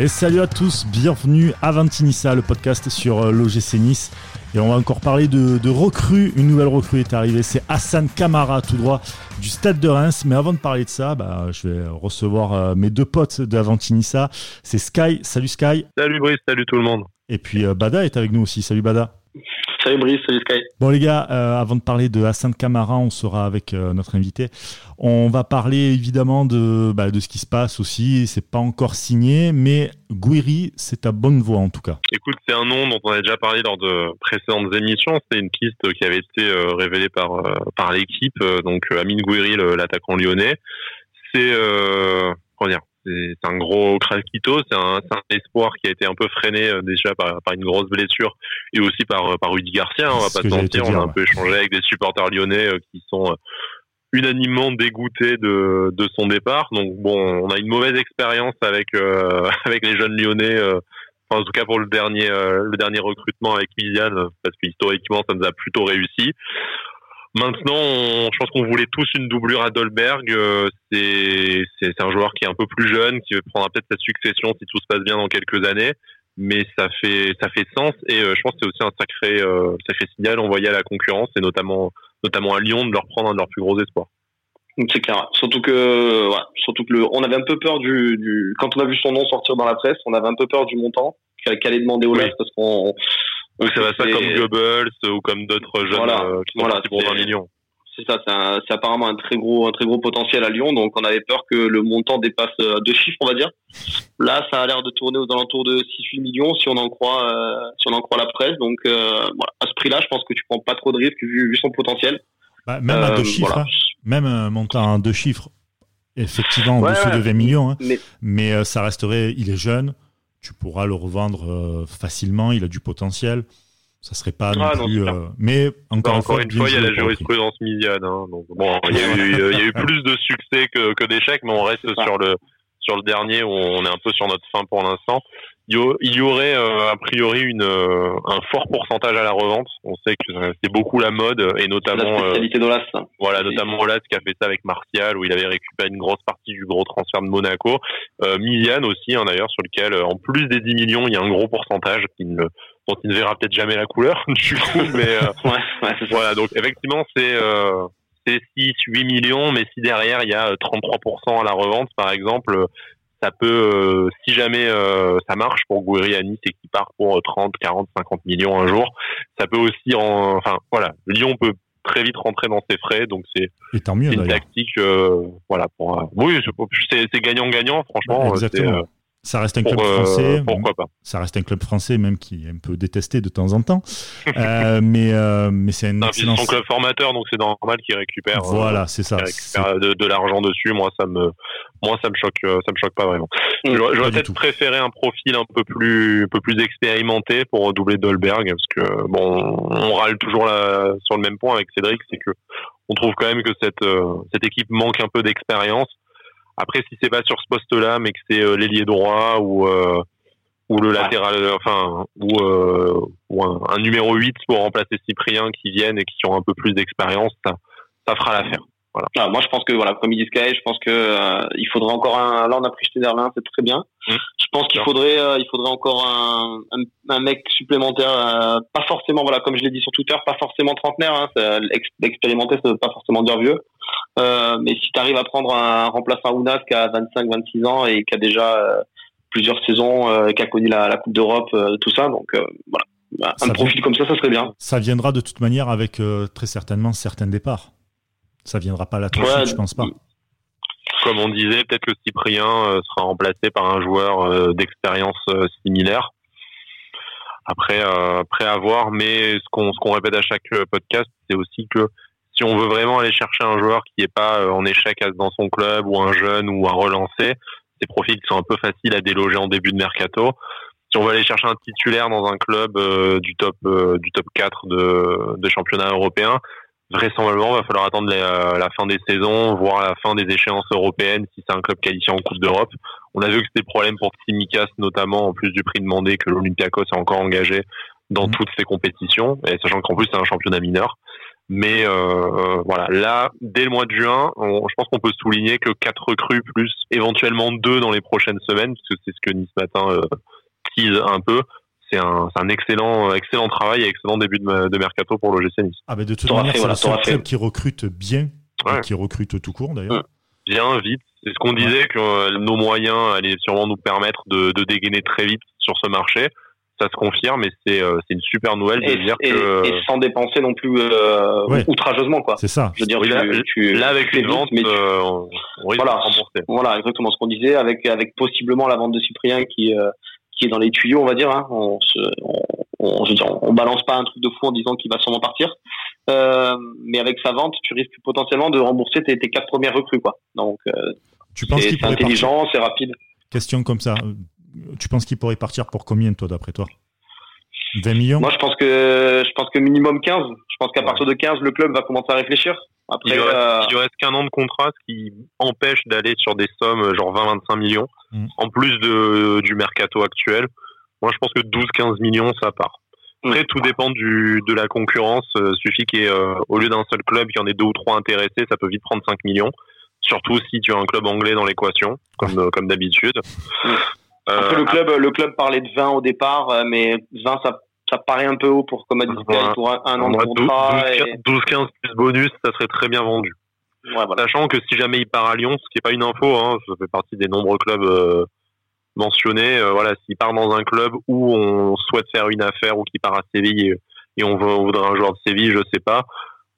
Et salut à tous, bienvenue à Ventinissa, le podcast sur euh, l'OGC Nice. Et on va encore parler de, de recrues. Une nouvelle recrue est arrivée, c'est Hassan Kamara, tout droit du stade de Reims. Mais avant de parler de ça, bah, je vais recevoir euh, mes deux potes de Avantinissa. C'est Sky. Salut Sky. Salut Brice, salut tout le monde. Et puis euh, Bada est avec nous aussi. Salut Bada. Salut Brice, salut Sky. Bon les gars, euh, avant de parler de Hassan Kamara, on sera avec euh, notre invité. On va parler évidemment de, bah, de ce qui se passe aussi. C'est pas encore signé, mais Guiri, c'est à bonne voie en tout cas. Écoute, c'est un nom dont on a déjà parlé lors de précédentes émissions. C'était une piste qui avait été euh, révélée par par l'équipe. donc Amine Guiri, l'attaquant lyonnais. C'est comment dire c'est un gros craquito, c'est un, un, espoir qui a été un peu freiné euh, déjà par, par, une grosse blessure et aussi par, par Rudy Garcia, hein, on va pas se mentir, on a un peu échangé avec des supporters lyonnais euh, qui sont euh, unanimement dégoûtés de, de son départ. Donc bon, on a une mauvaise expérience avec avec les jeunes lyonnais en tout cas pour le dernier le dernier recrutement avec Liliane parce que historiquement ça nous a plutôt réussi. Maintenant, je pense qu'on voulait tous une doublure à Dolberg. Euh, c'est c'est un joueur qui est un peu plus jeune, qui prendra peut-être cette succession si tout se passe bien dans quelques années. Mais ça fait ça fait sens et euh, je pense que c'est aussi un sacré euh, sacré signal envoyé à la concurrence et notamment notamment à Lyon de leur prendre un de leurs plus gros espoirs. C'est clair. Surtout que, ouais, surtout que le, on avait un peu peur du, du, quand on a vu son nom sortir dans la presse, on avait un peu peur du montant qu'allait demander au oui. parce qu'on, oui, ça va pas comme Goebbels ou comme d'autres jeunes voilà, euh, qui sont voilà, pour 20 millions. C'est ça, c'est apparemment un très gros, un très gros potentiel à Lyon, donc on avait peur que le montant dépasse euh, deux chiffres, on va dire. Là, ça a l'air de tourner aux alentours de 6-8 millions, si on en croit, euh, si on en croit la presse. Donc, euh, voilà, à ce prix-là, je pense que tu prends pas trop de risques vu, vu son potentiel. Bah, même à deux chiffres, voilà. hein, même un montant à deux chiffres, effectivement, en Ouais, dessous ouais. de 20 millions, hein, Mais mais euh, ça resterait, il est jeune, tu pourras le revendre euh, facilement, il a du potentiel. Ça serait pas non Ah, non, plus. euh, mais encore, Encore, encore fois, une fois, il y a la jurisprudence Miliane. Hein, donc bon, il y, a eu, il y a eu plus de succès que, que d'échecs, mais on reste sur le sur le dernier où on est un peu sur notre fin pour l'instant. Il y aurait euh, a priori une euh, un fort pourcentage à la revente. On sait que euh, c'est beaucoup la mode et c'est la notamment euh, spécialité d'Olas. ça. voilà, notamment Olas qui a fait ça avec Martial, où il avait récupéré une grosse partie du gros transfert de Monaco. Euh, Milian aussi, hein, d'ailleurs, sur lequel, en plus des 10 millions, il y a un gros pourcentage qui ne, dont il ne verra peut-être jamais la couleur, du coup, mais Ouais, ouais, c'est ça. voilà, donc effectivement, c'est c'est 6, 8 millions, mais si derrière, il y a euh, 33% à la revente, par exemple, ça peut, euh, si jamais euh, ça marche pour Gouiri à Nice et qu'il part pour euh, 30, 40, 50 millions un jour, ça peut aussi, en, enfin, voilà, Lyon peut très vite rentrer dans ses frais, donc c'est une tactique, euh, voilà, pour, euh, oui, c'est- gagnant-gagnant, franchement. Exactement. Ça reste un pour, club euh, français. pourquoi pas. Ça reste un club français, même qui est un peu détesté de temps en temps. Euh, mais euh, mais c'est un excellent. son club formateur, donc c'est normal qu'il récupère. euh, Voilà, c'est ça. récupère de, de l'argent dessus. Moi, ça me, moi, ça me choque, ça me choque pas vraiment. Mm, J'aurais peut-être préféré un profil un peu plus, un peu plus expérimenté pour redoubler Dolberg, parce que bon, on râle toujours là, sur le même point avec Cédric, c'est que on trouve quand même que cette, euh, cette équipe manque un peu d'expérience. Après, si c'est pas sur ce poste-là, mais que c'est euh, l'ailier droit ou euh, ou le latéral, enfin, ou, euh, ou un, un numéro 8 pour remplacer Cyprien qui viennent et qui ont un peu plus d'expérience, ça, ça fera l'affaire. Ah, moi, je pense que voilà, comme il dit Sky, je pense que euh, il faudrait encore un. Là, on a pris Schneiderlin, c'est très bien. Mm. Je pense qu'il faudrait, euh, il faudrait encore un, un, un mec supplémentaire, euh, pas forcément, voilà, comme je l'ai dit sur Twitter, pas forcément trentenaire. Hein, ça, expérimenté, ça veut pas forcément dire vieux. Euh, mais si tu arrives à prendre un remplaçant Ounas qui a 25-26 ans et qui a déjà euh, plusieurs saisons, euh, qui a connu la, la Coupe d'Europe, euh, tout ça, donc euh, voilà, Bah, un Ça profil comme ça, ça serait bien. Ça viendra de toute manière avec euh, très certainement certains départs. Ça viendra pas là tout de Ouais, suite, je pense pas. Comme on disait, peut-être que Cyprien euh, sera remplacé par un joueur euh, d'expérience euh, similaire. Après, après à voir, mais ce qu'on qu'on répète à chaque podcast, c'est aussi que si on veut vraiment aller chercher un joueur qui est pas en échec à- dans son club ou un jeune ou un relancé, ces profils qui sont un peu faciles à déloger en début de mercato. Si on veut aller chercher un titulaire dans un club euh, du top euh, du top 4 de, de championnat européen, vraisemblablement, va falloir attendre les, euh, la fin des saisons, voire la fin des échéances européennes si c'est un club qualifié en Coupe d'Europe. On a vu que c'était problème pour Tsimikas, notamment, en plus du prix demandé que l'Olympiakos a encore engagé dans Mhm. toutes ces compétitions, et sachant qu'en plus c'est un championnat mineur. Mais euh, voilà, là, dès le mois de juin, je pense qu'on peut souligner que quatre recrues plus éventuellement deux dans les prochaines semaines, parce que c'est ce que Nice Matin euh, tease un peu. C'est un, un, excellent, excellent travail et excellent début de, de mercato pour l'OGC Nice. Ah bah de toute manière, c'est voilà, le club qui recrute bien, qui recrute tout court d'ailleurs. Bien, vite. C'est ce qu'on disait que euh, nos moyens allaient sûrement nous permettre de, de dégainer très vite sur ce marché ça se confirme et c'est euh, c'est une super nouvelle et, dire que et sans dépenser non plus euh, outrageusement quoi. C'est ça. Je veux dire là, tu, là, avec une vente mais euh, on, voilà, Voilà, exactement ce qu'on disait avec avec possiblement la vente de Cyprien qui euh, qui est dans les tuyaux, on va dire hein. on, se, on, on, je veux dire, on balance pas un truc de fou en disant qu'il va sûrement partir. Euh, mais avec sa vente, tu risques potentiellement de rembourser tes, tes quatre premières recrues quoi. Donc tu penses c'est intelligent, c'est rapide. Question comme ça tu penses qu'il pourrait partir pour combien, toi, d'après toi? 20 millions Moi, je pense que je pense que minimum 15. Je pense qu'à partir de 15, le club va commencer à réfléchir. Après, il reste, euh, reste qu'un an de contrat, ce qui empêche d'aller sur des sommes genre 20-25 millions, mm. en plus de, du mercato actuel. Moi, je pense que 12-15 millions, ça part. Après, tout dépend du, de la concurrence. Euh, suffit qu'au euh, au lieu d'un seul club, qu'il y en ait deux ou trois intéressés, ça peut vite prendre 5 millions. Surtout si tu as un club anglais dans l'équation, comme, comme d'habitude. Mm. Euh, le club, le club parlait de 20 au départ, euh, mais 20 ça, ça paraît un peu haut pour comme a dit pour un, an de contrat. 12-15 plus bonus, ça serait très bien vendu. Sachant que si jamais il part à Lyon, ce qui n'est pas une info, hein, ça fait partie des nombreux clubs euh, mentionnés. voilà, s'il part dans un club où on souhaite faire une affaire ou qu'il part à Séville et, on, veut, on voudrait un joueur de Séville, je sais pas.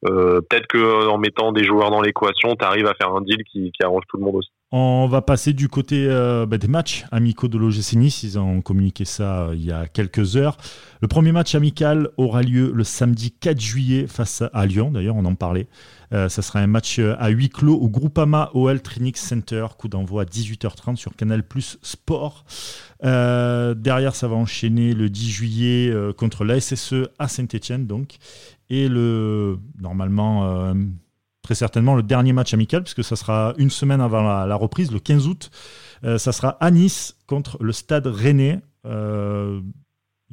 Peut-être que en mettant des joueurs dans l'équation, tu arrives à faire un deal qui, qui arrange tout le monde aussi. On va passer du côté euh, bah, des matchs amicaux de l'OGC Nice. Ils ont communiqué ça euh, il y a quelques heures. Le premier match amical aura lieu le samedi 4 juillet face à Lyon. D'ailleurs, on en parlait. Euh, ça sera un match à huis clos au Groupama OL Trinix Center. Coup d'envoi à 18h30 sur Canal Plus Sport. derrière, ça va enchaîner le 10 juillet contre la SSE à Saint-Etienne. Donc. Et le, normalement très certainement le dernier match amical, puisque ça sera une semaine avant la, reprise, le 15 août. Euh, ça sera à Nice contre le Stade Rennais. Euh,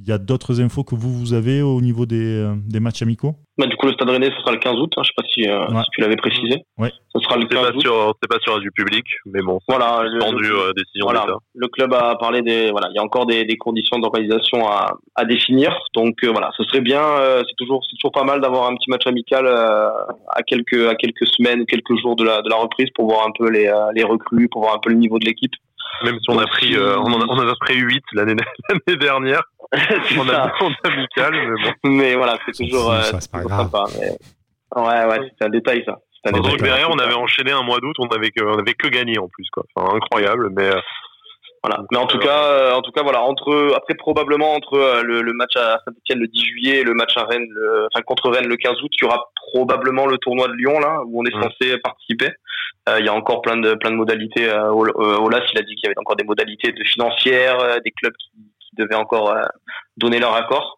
il y a d'autres infos que vous, vous avez au niveau des, euh, des matchs amicaux? Bah, Du coup, le Stade Rennais, ce sera le 15 août. Hein, je ne sais pas si, euh, si tu l'avais précisé. Oui. Ce sera le 15 pas août. C'est pas sur du public, mais bon, voilà, le, euh, décision voilà, Le club a parlé des. Voilà, il y a encore des, des conditions d'organisation à, à définir. Donc voilà, ce serait bien. c'est toujours, c'est toujours pas mal d'avoir un petit match amical à quelques à quelques semaines ou quelques jours de la de la reprise pour voir un peu les les recrues, pour voir un peu le niveau de l'équipe. Même si on a pris, on, en a, on a pris 8 l'année dernière. on a amical, mais bon. Mais voilà, c'est toujours, euh, sympa. Mais... Ouais, ouais, c'est un détail ça. Un détail. derrière, on avait enchaîné un mois d'août, on avait que, on avait que gagné en plus, quoi. Enfin, incroyable, mais. Euh, voilà. Mais en tout cas, euh, en tout cas, voilà, entre après probablement entre le, le match à Saint-Etienne le 10 juillet et le match à Rennes, le, enfin contre Rennes le 15 août, il y aura probablement le tournoi de Lyon là où on est censé participer. Il y a encore plein de plein de modalités. Olas, il a dit qu'il y avait encore des modalités de financières, des clubs qui devaient encore euh, donner leur accord.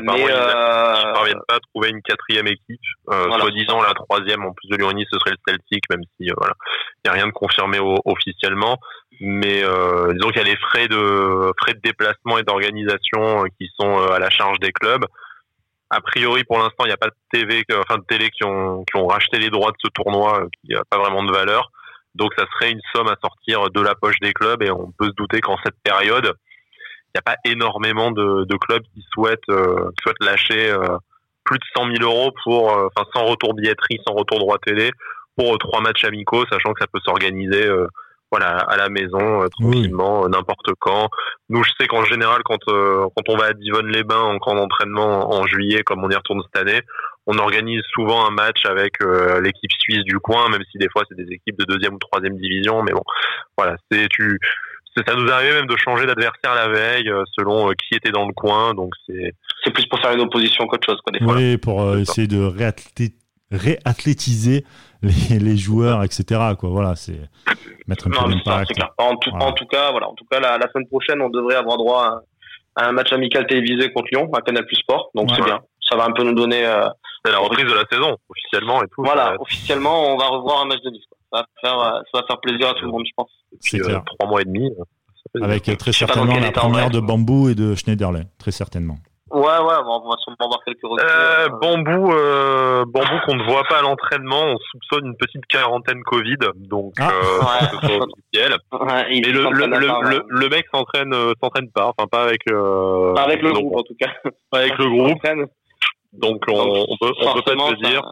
Mais ils ne euh, parviennent pas à trouver une quatrième équipe, euh, soi-disant la troisième en plus de Lyon ce serait le Celtic, même si voilà, il n'y a rien de confirmé officiellement. Mais disons qu'il y a les frais de frais de déplacement et d'organisation qui sont à la charge des clubs. A priori, pour l'instant, il n'y a pas de TV, enfin de télé qui ont qui ont racheté les droits de ce tournoi, qui n'a pas vraiment de valeur. Donc, ça serait une somme à sortir de la poche des clubs et on peut se douter qu'en cette période, n'y a pas énormément de, de clubs qui souhaitent, euh, qui souhaitent lâcher euh, plus de 100 000 euros pour, euh, enfin, sans retour billetterie, sans retour droit télé, pour trois matchs amicaux, sachant que ça peut s'organiser voilà à la maison tranquillement n'importe quand. Nous je sais qu'en général quand quand on va à Divonne-les-Bains en camp d'entraînement en, juillet comme on y retourne cette année, on organise souvent un match avec l'équipe suisse du coin même si des fois c'est des équipes de deuxième ou troisième division mais bon voilà, c'est tu ça nous arrivait même de changer d'adversaire la veille euh, selon euh, qui était dans le coin. Donc c'est c'est plus pour faire une opposition qu'autre chose quoi des fois. Oui, pour euh, essayer de réathlétiser les, les, joueurs, etc. Quoi. Voilà, c'est mettre un peu d'impact. En, tout, en tout cas, voilà, en tout cas, la, la, semaine prochaine, on devrait avoir droit à, un match amical télévisé contre Lyon à Canal Plus Sport. Donc c'est bien. Ça va un peu nous donner. c'est la reprise de la saison officiellement et tout. Voilà, officiellement, on va revoir un match de Nice. Ça va faire, ça va faire plaisir à tout le monde, je pense depuis euh, trois mois et demi. Avec très certainement la première de Bambou et de Schneiderlin, très certainement. Ouais, ouais, on va sûrement voir quelques. Euh, bambou, euh, bambou qu'on ne voit pas à l'entraînement, on soupçonne une petite quarantaine Covid, donc Ah. euh, Ouais. officiel. Ouais, Mais le, le, à le, part, le, ouais. le mec s'entraîne euh, s'entraîne pas, enfin pas avec euh, Pas avec le non, groupe, en tout cas. pas avec le groupe, donc on, peut on peut pas te le dire.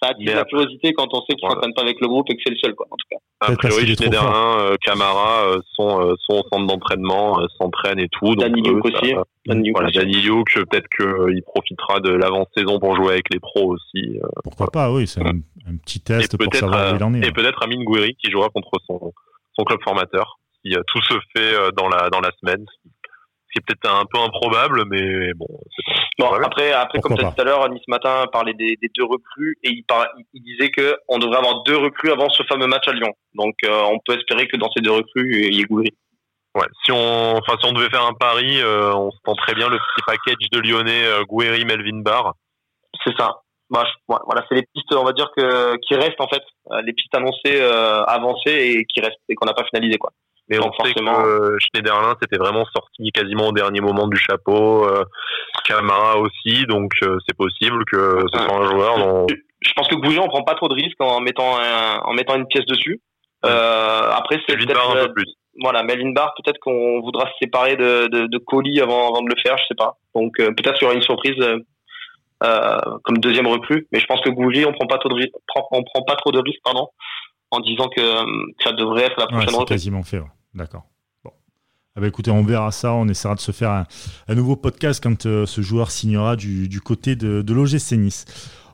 Ça, ça attire Mais la curiosité quand on sait qu'il Voilà. s'entraîne pas avec le groupe et que c'est le seul, quoi, en tout cas. A priori, trop Schneiderlin, euh, Camara euh, sont sont au centre d'entraînement, euh, s'entraînent et tout. Donc Danny Luke ça- aussi. Danny Voilà. Danny Luke, peut-être qu'il profitera de l'avant-saison pour jouer avec les pros aussi. euh, Pourquoi pas, oui, c'est un, un petit test et pour peut-être savoir où il en euh, est. et peut-être Amine Gouiri qui jouera contre son son club formateur si euh, tout se fait euh, dans la dans la semaine ce qui est peut-être un peu improbable mais bon c'est pas- Bon, Ouais. après, après comme tu as dit tout à l'heure, Nice Matin parlait des, des deux recrues et il, par- il disait que on devrait avoir deux recrues avant ce fameux match à Lyon. Donc, euh, on peut espérer que dans ces deux recrues, il y ait Gouiri. ouais si on enfin si on devait faire un pari euh, on se très bien le petit package de Lyonnais euh, Gouiri Melvin Barr C'est ça. Bah, je- ouais, voilà, c'est les pistes, on va dire que qui restent en fait, euh, les pistes annoncées, avancées et qui restent et qu'on n'a pas finalisé quoi. Mais on sait que euh, Schneiderlin c'était vraiment sorti quasiment au dernier moment du chapeau euh, Camara aussi donc euh, c'est possible que ce Ouais. soit un joueur dont Je pense que Gouiri, on prend pas trop de risques en mettant un- en mettant une pièce dessus. Euh, après, c'est Melvin peut-être Barr un peu plus voilà, Melvin Barr, peut-être qu'on voudra se séparer de, de, de Colli avant, avant de le faire, je sais pas. Donc euh, peut-être qu'il y aura une surprise euh, comme deuxième recrue, mais je pense que Gouiri, on prend pas trop de risques, on prend pas trop de risques, pardon, en disant que, que ça devrait être la Ouais, prochaine c'est recrue. quasiment fait, ouais. D'accord. Bon. Ah bah écoutez, on verra ça, on essaiera de se faire un, un nouveau podcast quand euh, ce joueur signera du, du côté de, de l'OGC Nice.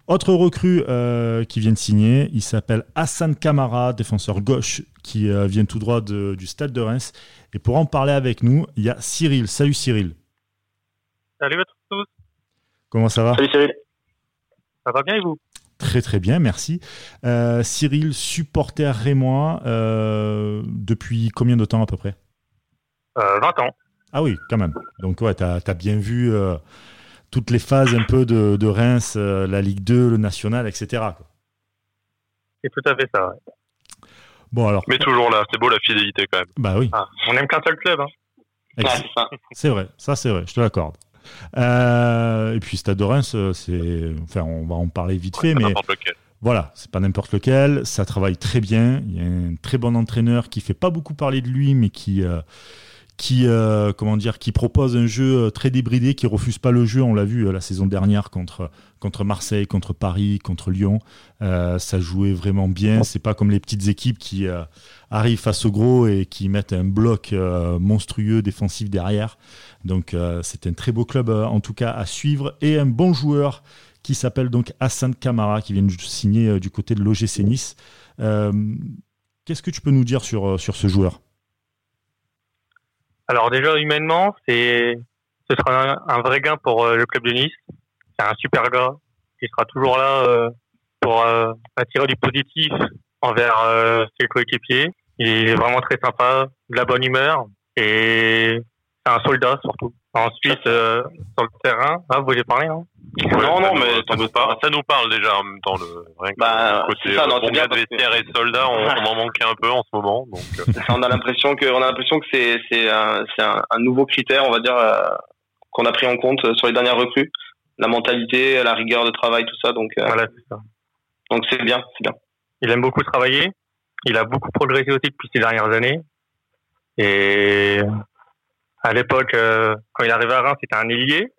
Autre recrue euh, qui vient de signer, il s'appelle Hassan Kamara, défenseur gauche, qui euh, vient tout droit de- du stade de Reims. Et pour en parler avec nous, il y a Cyril. Salut Cyril, Salut à tous, comment ça va? Salut Cyril. ça va bien et vous? Très très bien, merci. Euh, Cyril, supporter rémois, euh, depuis combien de temps à peu près? Euh, 20 ans. Ah oui, quand même. Donc ouais, t'as as bien vu euh, toutes les phases un peu de, de Reims, la Ligue 2, le National, etc. C'est tout à fait ça. ouais. Bon alors, mais toujours là c'est beau la fidélité quand même bah oui, Ah, on aime qu'un seul club. Hein. C'est vrai, ça c'est vrai, je te l'accorde. Euh, et puis Stade de Reims, euh, c'est, enfin, on va en parler vite fait, Pas mais n'importe lequel Voilà, c'est pas n'importe lequel, ça travaille très bien. Il y a un très bon entraîneur qui fait pas beaucoup parler de lui, mais qui, euh, qui, euh, comment dire, qui propose un jeu euh, très débridé, qui refuse pas le jeu. On l'a vu euh, la saison dernière contre contre Marseille, contre Paris, contre Lyon. Euh, ça jouait vraiment bien. C'est pas comme les petites équipes qui euh, arrivent face au gros et qui mettent un bloc euh, monstrueux défensif derrière. Donc c'est un très beau club en tout cas à suivre et un bon joueur qui s'appelle donc Hassan Kamara, qui vient de signer du côté de l'OGC Nice. Qu'est-ce que tu peux nous dire sur, sur ce joueur? Alors déjà humainement, c'est ce sera un, vrai gain pour euh, le club de Nice. C'est un super gars qui sera toujours là euh, pour euh, attirer du positif envers euh, ses coéquipiers. Il est vraiment très sympa, de la bonne humeur et c'est un soldat surtout. Ensuite, euh, sur le terrain, ah, vous voulez parler, non? Ouais, Non, ça non, nous- mais ça nous, parle, pas. ça nous parle déjà en même temps. Le, rien que Bah, le côté c'est ça, non, bon bien que- vestiaire et soldat, on, on en manquait un peu en ce moment. Donc, euh, on a l'impression que on a l'impression que c'est c'est un, c'est un, un nouveau critère on va dire euh, qu'on a pris en compte sur les dernières recrues la mentalité la rigueur de travail tout ça donc euh, Voilà, c'est ça. donc c'est bien c'est bien Il aime beaucoup travailler. Il a beaucoup progressé aussi depuis ces dernières années. Et à l'époque, euh, quand il arrivait à Reims, c'était un ailier.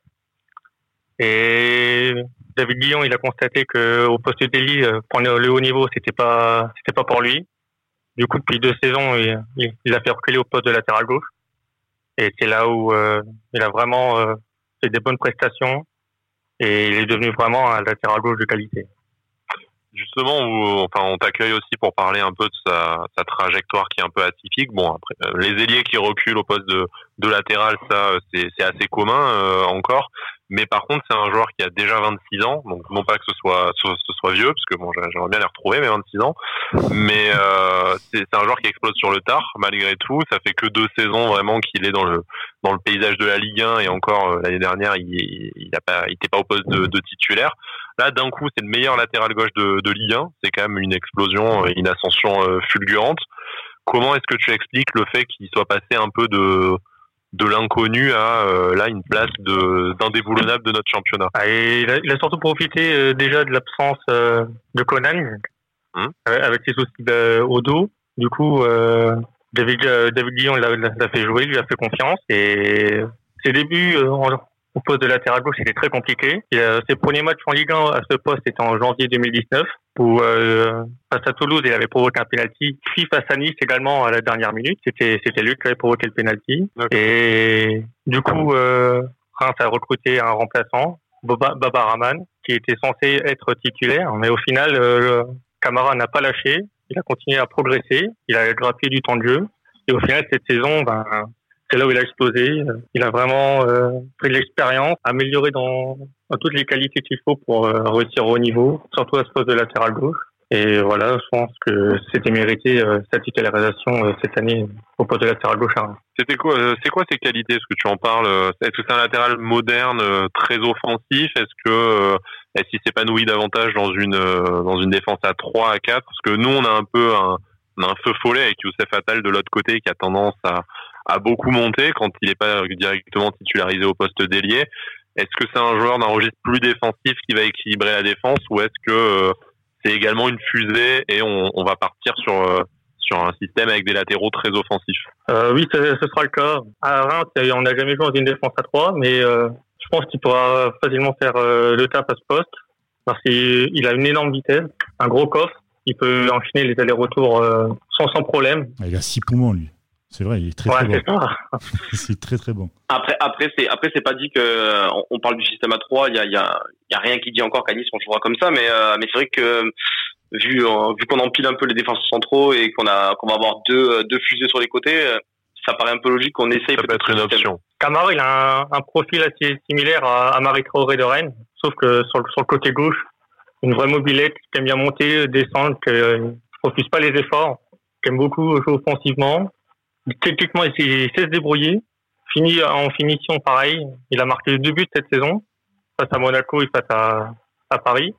Et David Guillon, il a constaté que au poste d'ailier, euh, pour le haut niveau, c'était pas, c'était pas pour lui. Du coup, depuis deux saisons, il, a fait reculer au poste de latéral gauche. Et c'est là où euh, il a vraiment fait des bonnes prestations. Et il est devenu vraiment un latéral gauche de qualité. Justement, enfin, on t'accueille aussi pour parler un peu de sa, trajectoire qui est un peu atypique. Bon, après, euh, les ailiers qui reculent au poste de, latéral, ça, euh, c'est assez commun euh, encore. Mais par contre, c'est un joueur qui a déjà 26 ans, donc non pas que ce soit ce, soit vieux, parce que bon, j'a- j'aimerais bien les retrouver, mes 26 ans. Mais euh, c'est un joueur qui explose sur le tard, malgré tout. Ça fait que deux saisons vraiment qu'il est dans le dans le paysage de la Ligue 1 et encore euh, l'année dernière, il il, pas, pas au poste de titulaire. Là, d'un coup, c'est le meilleur latéral gauche de, de Ligue 1. C'est quand même une explosion, euh, une ascension euh, fulgurante. Comment est-ce que tu expliques le fait qu'il soit passé un peu de de l'inconnu à là une place d'indéboulonnable de, notre championnat? Ah, et il, a, surtout profité déjà de l'absence de Conan hum. avec ses soucis au dos. Du coup, David, David Guillon l'a fait jouer, lui a fait confiance et ses débuts au poste de latéral gauche, c'était très compliqué. ses premiers matchs en Ligue 1 à ce poste étaient en janvier 2019, où euh, face à Toulouse, il avait provoqué un penalty. Puis face à Nice également à la dernière minute, c'était c'était lui qui avait provoqué le penalty. Et du coup, euh, Reims a recruté un remplaçant, Baba, Raman, qui était censé être titulaire, mais au final, euh, Camara n'a pas lâché. Il a continué à progresser. Il a grappé du temps de jeu. Et au final, cette saison, ben, c'est là où il a explosé. Il a vraiment euh, pris de l'expérience, amélioré dans, toutes les qualités qu'il faut pour euh, réussir au niveau, surtout à ce poste de latéral gauche. Et voilà, je pense que c'était mérité euh, cette titularisation euh, cette année au poste de latéral gauche. C'était quoi C'est quoi ces qualités? Est-ce que tu en parles Est-ce que c'est un latéral moderne, très offensif? Est-ce que est-ce qu'il s'épanouit davantage dans une dans une défense à 3 à 4 Parce que nous, on a un peu un, un feu follet avec Youssef Attal de l'autre côté qui a tendance à a beaucoup monté quand il n'est pas directement titularisé au poste d'ailier. Est-ce que c'est un joueur d'un registre plus défensif qui va équilibrer la défense ou est-ce que euh, c'est également une fusée et on, on va partir sur euh, sur un système avec des latéraux très offensifs? Euh, Oui, ce, ce, sera le cas. À Reims, on n'a jamais joué dans une défense à 3, mais euh, je pense qu'il pourra facilement faire le tap à ce poste parce qu'il a une énorme vitesse, un gros coffre. Il peut enchaîner les allers-retours sans, sans problème. Il a six poumons, lui. C'est vrai, il est très très bon. c'est très très bon. Après, après c'est après c'est pas dit que on, parle du système à 3 Il y a, y, a, y a rien qui dit encore qu'à Nice on jouera comme ça, mais euh, mais c'est vrai que vu euh, vu qu'on empile un peu les défenses centraux et qu'on a qu'on va avoir deux deux fusées sur les côtés, ça paraît un peu logique qu'on essaye. Ça peut être une option. Camaro, il a un, un, profil assez similaire à, à Marie Traoré de Rennes, sauf que sur le, sur le côté gauche, une vraie mobilette qui aime bien monter, descendre, qui ne refuse pas les efforts, qui aime beaucoup jouer offensivement techniquement, il sait, se débrouiller. Fini en finition, pareil. Il a marqué deux buts cette saison, face à Monaco et face à, à Paris.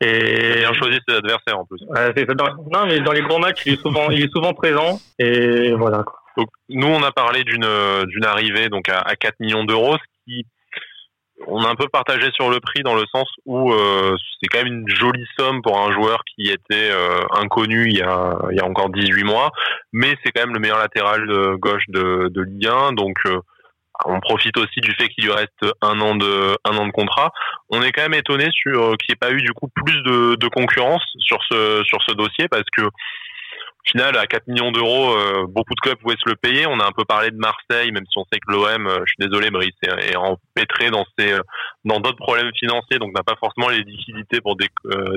Et a choisi ses adversaires en plus. non, mais dans les gros matchs, il est souvent, il est souvent présent. Et voilà. Donc, nous, on a parlé d'une d'une arrivée donc à, à 4 millions d'euros, ce qui on a un peu partagé sur le prix dans le sens où euh, c'est quand même une jolie somme pour un joueur qui était euh, inconnu il y, a, il y a encore 18 mois, mais c'est quand même le meilleur latéral de gauche de, de Ligue 1, donc euh, on profite aussi du fait qu'il lui reste un an de un an de contrat. On est quand même étonné sur qu'il n'y ait pas eu du coup plus de, de concurrence sur ce sur ce dossier parce que final, à 4 millions d'euros, euh, beaucoup de clubs pouvaient se le payer. On a un peu parlé de Marseille, même si on sait que l'OM, euh, je suis désolé, Brice, est, empêtré dans ses, euh, dans d'autres problèmes financiers, donc n'a pas forcément les liquidités pour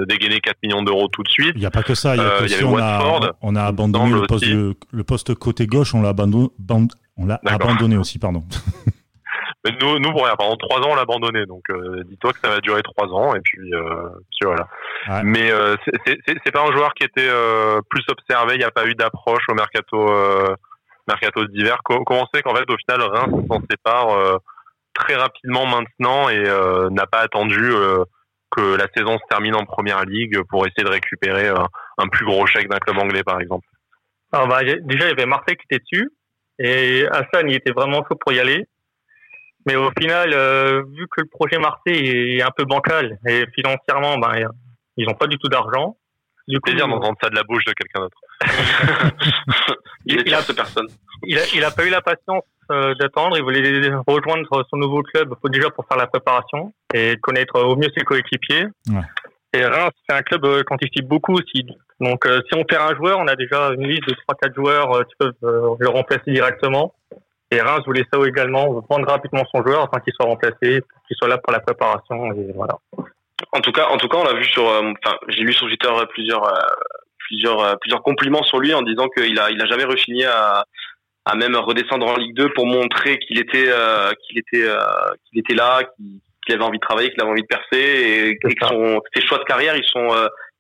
dégainer 4 millions d'euros tout de suite. Il n'y a pas que ça. Il y a, aussi, on, a, on a abandonné le poste, le poste côté gauche, on l'a abandonné, on l'a abandonné aussi, pardon. nous, nous pendant trois ans, on l'a abandonné. Donc, euh, dis-toi que ça va durer trois ans. Et puis, euh, voilà. Mais euh, c'est pas un joueur qui était euh, plus observé. Il n'y a pas eu d'approche au mercato, mercato d'hiver. Comment c'est qu'en fait, au final, Reims s'en sépare très rapidement maintenant et n'a pas attendu que la saison se termine en première ligue pour essayer de récupérer un plus gros chèque d'un club anglais, par exemple? Alors, bah, déjà, il y avait Marseille qui était dessus. Et Hassan, il était vraiment chaud pour y aller. Mais au final, euh, vu que le projet Marseille est un peu bancal et financièrement, ben, ils n'ont pas du tout d'argent. Du plaisir d'entendre ça de la bouche de quelqu'un d'autre. il, il, a, personne. Il a, il a pas eu la patience euh, d'attendre. Il voulait rejoindre son nouveau club, faut déjà pour faire la préparation et connaître au mieux ses coéquipiers. Ouais. Et Reims, c'est un club euh, qui anticipe beaucoup aussi. Donc, euh, si on perd un joueur, on a déjà une liste de trois, quatre joueurs qui peuvent le remplacer directement. Et Reims voulait ça également, prendre rapidement son joueur afin qu'il soit remplacé, qu'il soit là pour la préparation et voilà. En tout cas, en tout cas, on l'a vu sur, euh, enfin, j'ai lu sur Twitter plusieurs, euh, plusieurs, euh, plusieurs compliments sur lui en disant qu'il a, il a jamais rechigné à, à même redescendre en Ligue 2 pour montrer qu'il était, qu'il était, qu'il était là, qu'il avait envie de travailler, qu'il avait envie de percer et, que son, ses choix de carrière, ils sont,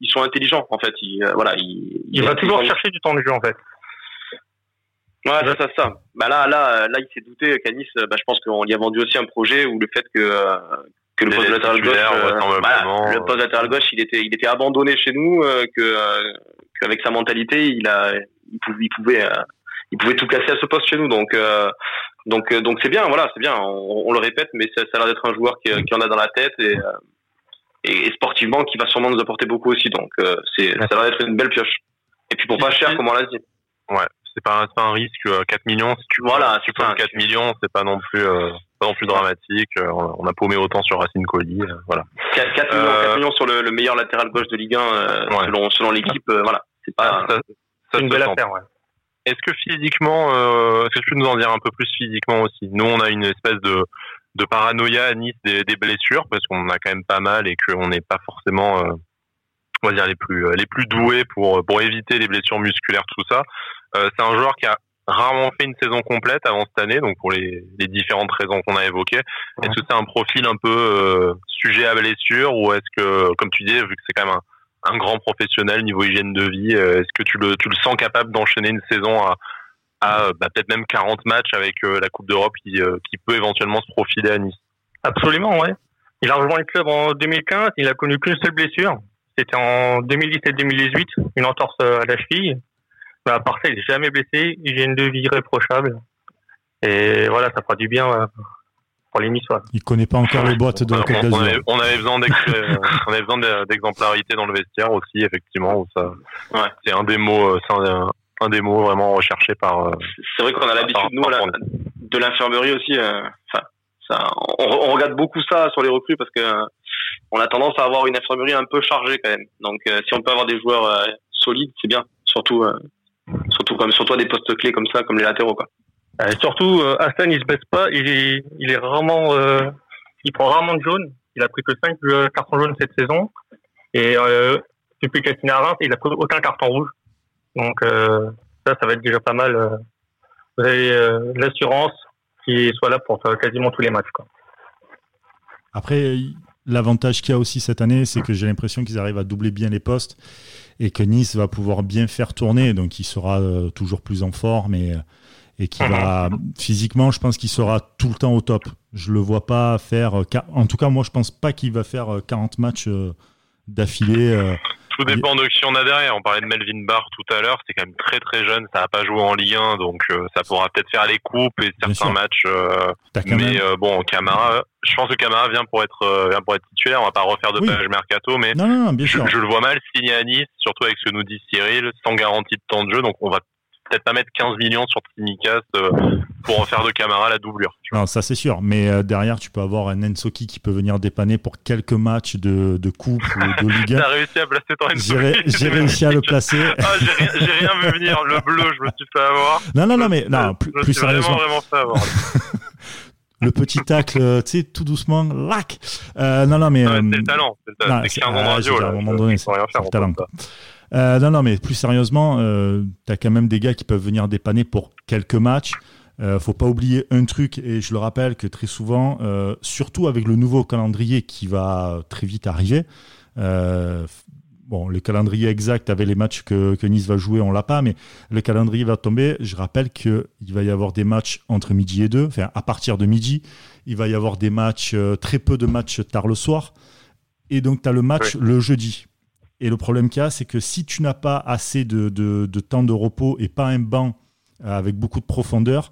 ils sont intelligents en fait. Il, voilà, il, il, va toujours chercher du temps de jeu en fait. Ouais, c'est ça, ça. Bah là, là, là, il s'est douté Canis. Bah, je pense qu'on lui a vendu aussi un projet où le fait que euh, que le poste latéral gauche, euh, le poste latéral gauche, il était, il était abandonné chez nous, euh, que qu'avec sa mentalité, il a, il pouvait, il pouvait, il pouvait tout casser à ce poste chez nous. Donc Donc donc c'est bien, voilà, c'est bien. On, le répète, mais ça, ça a l'air d'être un joueur qui, qui, en a dans la tête et, et, sportivement qui va sûrement nous apporter beaucoup aussi. Donc c'est ça a l'air d'être une belle pioche. Et puis pour pas cher, comme on l'a dit. Ouais, c'est pas, pas un risque. 4 millions, si tu, voilà, tu 4 millions, c'est pas non plus pas non plus dramatique. On a paumé autant sur Racine Colli, voilà. 4, 4 millions, 4 millions sur le, le, meilleur latéral gauche de Ligue 1 selon selon l'équipe, voilà. C'est pas. Ça, ça une belle affaire, ouais. Est-ce que physiquement, euh, est-ce que tu peux nous en dire un peu plus physiquement aussi? Nous, on a une espèce de, de paranoïa à Nice des, des blessures parce qu'on en a quand même pas mal et qu'on n'est pas forcément, euh, on va dire les plus les plus doués pour pour éviter les blessures musculaires, tout ça. Euh, c'est un joueur qui a rarement fait une saison complète avant cette année, donc pour les, les différentes raisons qu'on a évoquées. Est-ce que c'est un profil un peu euh, sujet à blessure ou est-ce que, comme tu dis, vu que c'est quand même un un grand professionnel niveau hygiène de vie. Euh, est-ce que tu le, tu le sens capable d'enchaîner une saison à, à bah, peut-être même 40 matchs avec euh, la Coupe d'Europe qui, euh, qui peut éventuellement se profiler à Nice? Absolument, ouais. Il a rejoint le club en 2015. Il a connu qu'une seule blessure. C'était en 2017-2018, une entorse à la cheville. Mais à part ça, il n'est jamais blessé. Hygiène de vie irréprochable. Et voilà, ça fera du bien il les Il connaît pas encore les boîtes de la Côte d'Azur. On, avait besoin d'exemplarité dans le vestiaire aussi, effectivement. ça, c'est un des mots, euh, un, des mots vraiment recherchés par. Euh, c'est vrai qu'on a l'habitude nous de l'infirmerie aussi. Euh, ça, on, regarde beaucoup ça sur les recrues parce que on a tendance à avoir une infirmerie un peu chargée quand même. Donc si on peut avoir des joueurs solides, c'est bien. Surtout, surtout comme surtout à des postes clés comme ça, comme les latéraux quoi. Euh, surtout, euh, Hassan, il se baisse pas. Il est, il est rarement, euh, il prend rarement de jaune. Il a pris que 5 euh, cartons jaunes cette saison. Et euh, depuis qu'il est à Reims, il a pris aucun carton rouge. Donc euh, ça, ça va être déjà pas mal. vous avez l'assurance qu'il soit là pour quasiment tous les matchs. Quoi. Après, l'avantage qu'il y a aussi cette année, c'est que j'ai l'impression qu'ils arrivent à doubler bien les postes et que Nice va pouvoir bien faire tourner. Donc il sera toujours plus en forme et et qui va physiquement, je pense qu'il sera tout le temps au top. Je le vois pas faire, euh, en tout cas moi je pense pas qu'il va faire 40 euh, matchs euh, d'affilée. Tout dépend de qui on a derrière. On parlait de Melvin Barr tout à l'heure, c'est quand même très très jeune, ça n'a pas joué en Ligue 1, donc ça pourra peut-être faire les coupes et certains matchs. mais bon, Camara, je pense que Camara vient pour être vient pour être titulaire. On va pas refaire de page mercato, mais je, je, le vois mal signer à Nice, surtout avec ce que nous dit Cyril, sans garantie de temps de jeu. Donc on va peut-être pas mettre 15 millions sur Timicast euh, pour en faire de Camara la doublure. Non, ça c'est sûr. Mais euh, derrière, tu peux avoir un Ensoki qui peut venir dépanner pour quelques matchs de, de coupe ou de Ligue 1. T'as réussi à placer ton Ensoki J'ai réussi à le placer. ah, j'ai rien, rien, vu venir. Le bleu, je me suis fait avoir. Non, non, non, mais non, plus, plus sérieusement. Vraiment, vraiment fait avoir. le petit tacle, euh, tu sais, tout doucement, lac. Euh, non, non, mais. c'est le talent. C'est 15 ans de radio. À un moment donné, c'est le talent. Euh, non, non, mais plus sérieusement, euh, tu as quand même des gars qui peuvent venir dépanner pour quelques matchs. Euh, faut pas oublier un truc, et je le rappelle que très souvent, euh, surtout avec le nouveau calendrier qui va très vite arriver, bon, le calendrier exact avec les matchs que, que Nice va jouer, on l'a pas, mais le calendrier va tomber. Je rappelle qu'il va y avoir des matchs entre midi et deux, enfin à partir de midi, il va y avoir des matchs, très peu de matchs tard le soir, et donc tu as le match le jeudi. Et le problème qu'il y a, c'est que si tu n'as pas assez de, de, temps de repos et pas un banc euh, avec beaucoup de profondeur,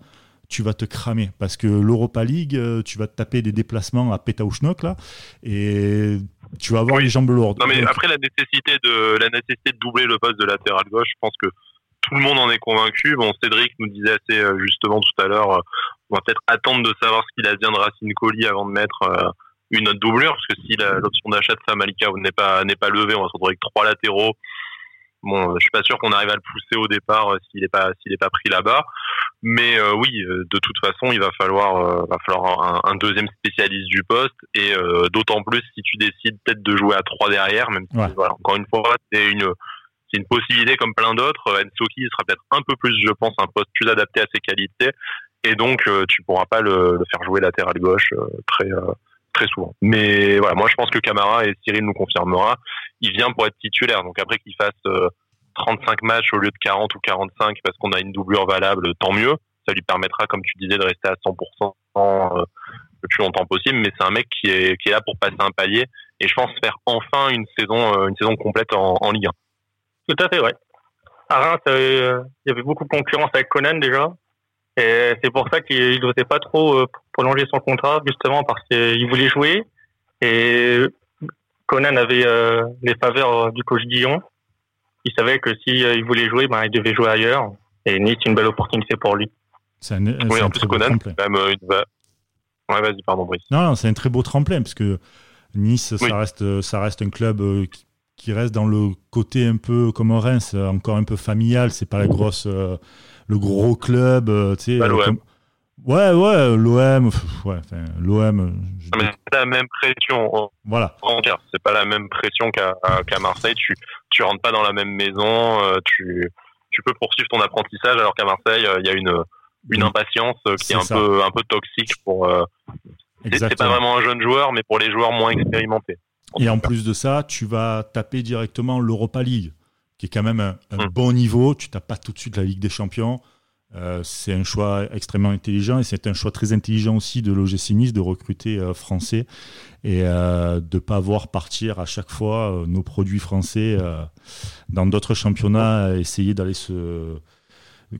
tu vas te cramer. Parce que l'Europa League, euh, tu vas te taper des déplacements à Pétaouchnok, là, et tu vas avoir les jambes lourdes. Non, mais après, la nécessité, de, la nécessité de doubler le poste de latéral gauche, je pense que tout le monde en est convaincu. Bon, Cédric nous disait assez euh, justement tout à l'heure, on va peut-être attendre de savoir ce qu'il a bien de Racine Colli avant de mettre une autre doublure, parce que si l'option d'achat de Samalika n'est pas n'est pas levée, on va se retrouver avec trois latéraux. Bon, je suis pas sûr qu'on arrive à le pousser au départ euh, s'il est pas s'il est pas pris là-bas. Mais euh, oui, euh, de toute façon, il va falloir va falloir un, deuxième spécialiste du poste et d'autant plus si tu décides peut-être de jouer à trois derrière, même si voilà, encore une fois, c'est une c'est une possibilité comme plein d'autres. Ensoki sera peut-être un peu plus, je pense, un poste plus adapté à ses qualités et donc tu pourras pas le, le faire jouer latéral gauche très très souvent. Mais voilà, moi je pense que Camara et Cyril nous confirmera, il vient pour être titulaire. Donc après qu'il fasse 35 euh, matchs au lieu de 40 ou 45 parce qu'on a une doublure valable, tant mieux. Ça lui permettra, comme tu disais, de rester à 100% euh, le plus longtemps possible. Mais c'est un mec qui est, qui est là pour passer un palier et je pense faire enfin une saison, euh, une saison complète en, en Ligue 1. Tout à fait, ouais. À Reims, il y avait beaucoup de concurrence avec Conan déjà. Et c'est pour ça qu'il n'osait pas trop euh, prolonger son contrat, justement parce qu'il voulait jouer. Et Conan avait euh, les faveurs du coach Guillon. Il savait que s'il il voulait jouer, ben, il devait jouer ailleurs. Et Nice, c'est une belle opportunité pour lui. C'est un, Oui, c'est un en très plus, beau Conan, tremplin. c'est quand même une. Ouais, vas-y, pardon, Brice. Non, non, c'est un très beau tremplin parce que Nice, Oui. ça, reste, ça reste un club euh, qui, qui reste dans le côté un peu comme Reims, euh, encore un peu familial. C'est pas la grosse, euh, le gros club, euh, tu sais. Pas euh, comme- Ouais, ouais, l'OM, ouais, l'OM. euh, je Non, mais c'est la même pression. on- Voilà, C'est pas la même pression qu'à Marseille. Tu tu rentres pas dans la même maison. Tu tu peux poursuivre ton apprentissage alors qu'à Marseille il y a une une Mm. impatience qui est un ça. peu un peu toxique pour. euh, c'est- pas vraiment un jeune joueur, mais pour les joueurs moins expérimentés. Et en plus de ça, tu vas taper directement l'Europa League, qui est quand même un, un Mm. bon niveau. Tu tapes pas tout de suite la Ligue des Champions. Euh, c'est un choix extrêmement intelligent et c'est un choix très intelligent aussi de l'OGC Nice de recruter euh, français et euh, de pas voir partir à chaque fois nos produits français dans d'autres championnats, essayer d'aller se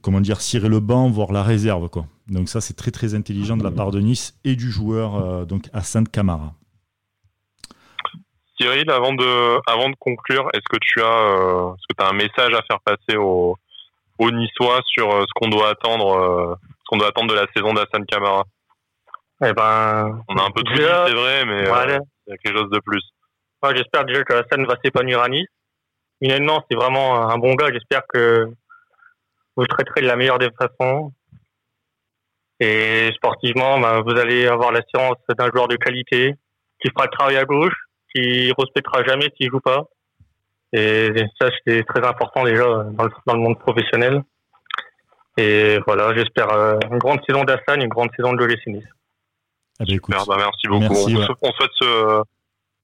comment dire cirer le banc, voir la réserve quoi. Donc ça c'est très très intelligent de la part de Nice et du joueur donc Hassan Kamara. Cyril, avant de avant de conclure, est-ce que tu as euh, est-ce que as un message à faire passer aux aux Niçois sur euh, ce qu'on doit attendre euh, ce qu'on doit attendre de la saison d'Hassan Kamara? Eh ben, On a un peu tout dit, déjà, c'est vrai, mais voilà. il y a quelque chose de plus. Moi, j'espère déjà que Hassan va s'épanouir à Nice. Humainement, c'est vraiment un bon gars. J'espère que vous le traiterez de la meilleure des façons. Et sportivement, ben, vous allez avoir l'assurance d'un joueur de qualité qui fera le travail à gauche, qui respectera jamais s'il joue pas. Et ça, c'est très important déjà dans le, dans le monde professionnel. Et voilà, j'espère euh, une grande saison d'Hassan, une grande saison de l'OGC Nice. Écoute, Super, bah, merci beaucoup. Merci, on, ouais. se- on souhaite se,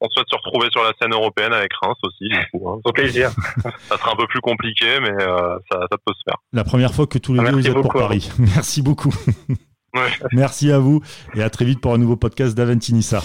on souhaite se retrouver sur la scène européenne avec Reims aussi. Du coup, hein. Au plaisir. Ça sera un peu plus compliqué, mais euh, ça, ça peut se faire. La première fois que tous les Ah, deux vous êtes pour. Paris. Merci beaucoup. Ouais. Merci à vous et à très vite pour un nouveau podcast d'Aventinissa.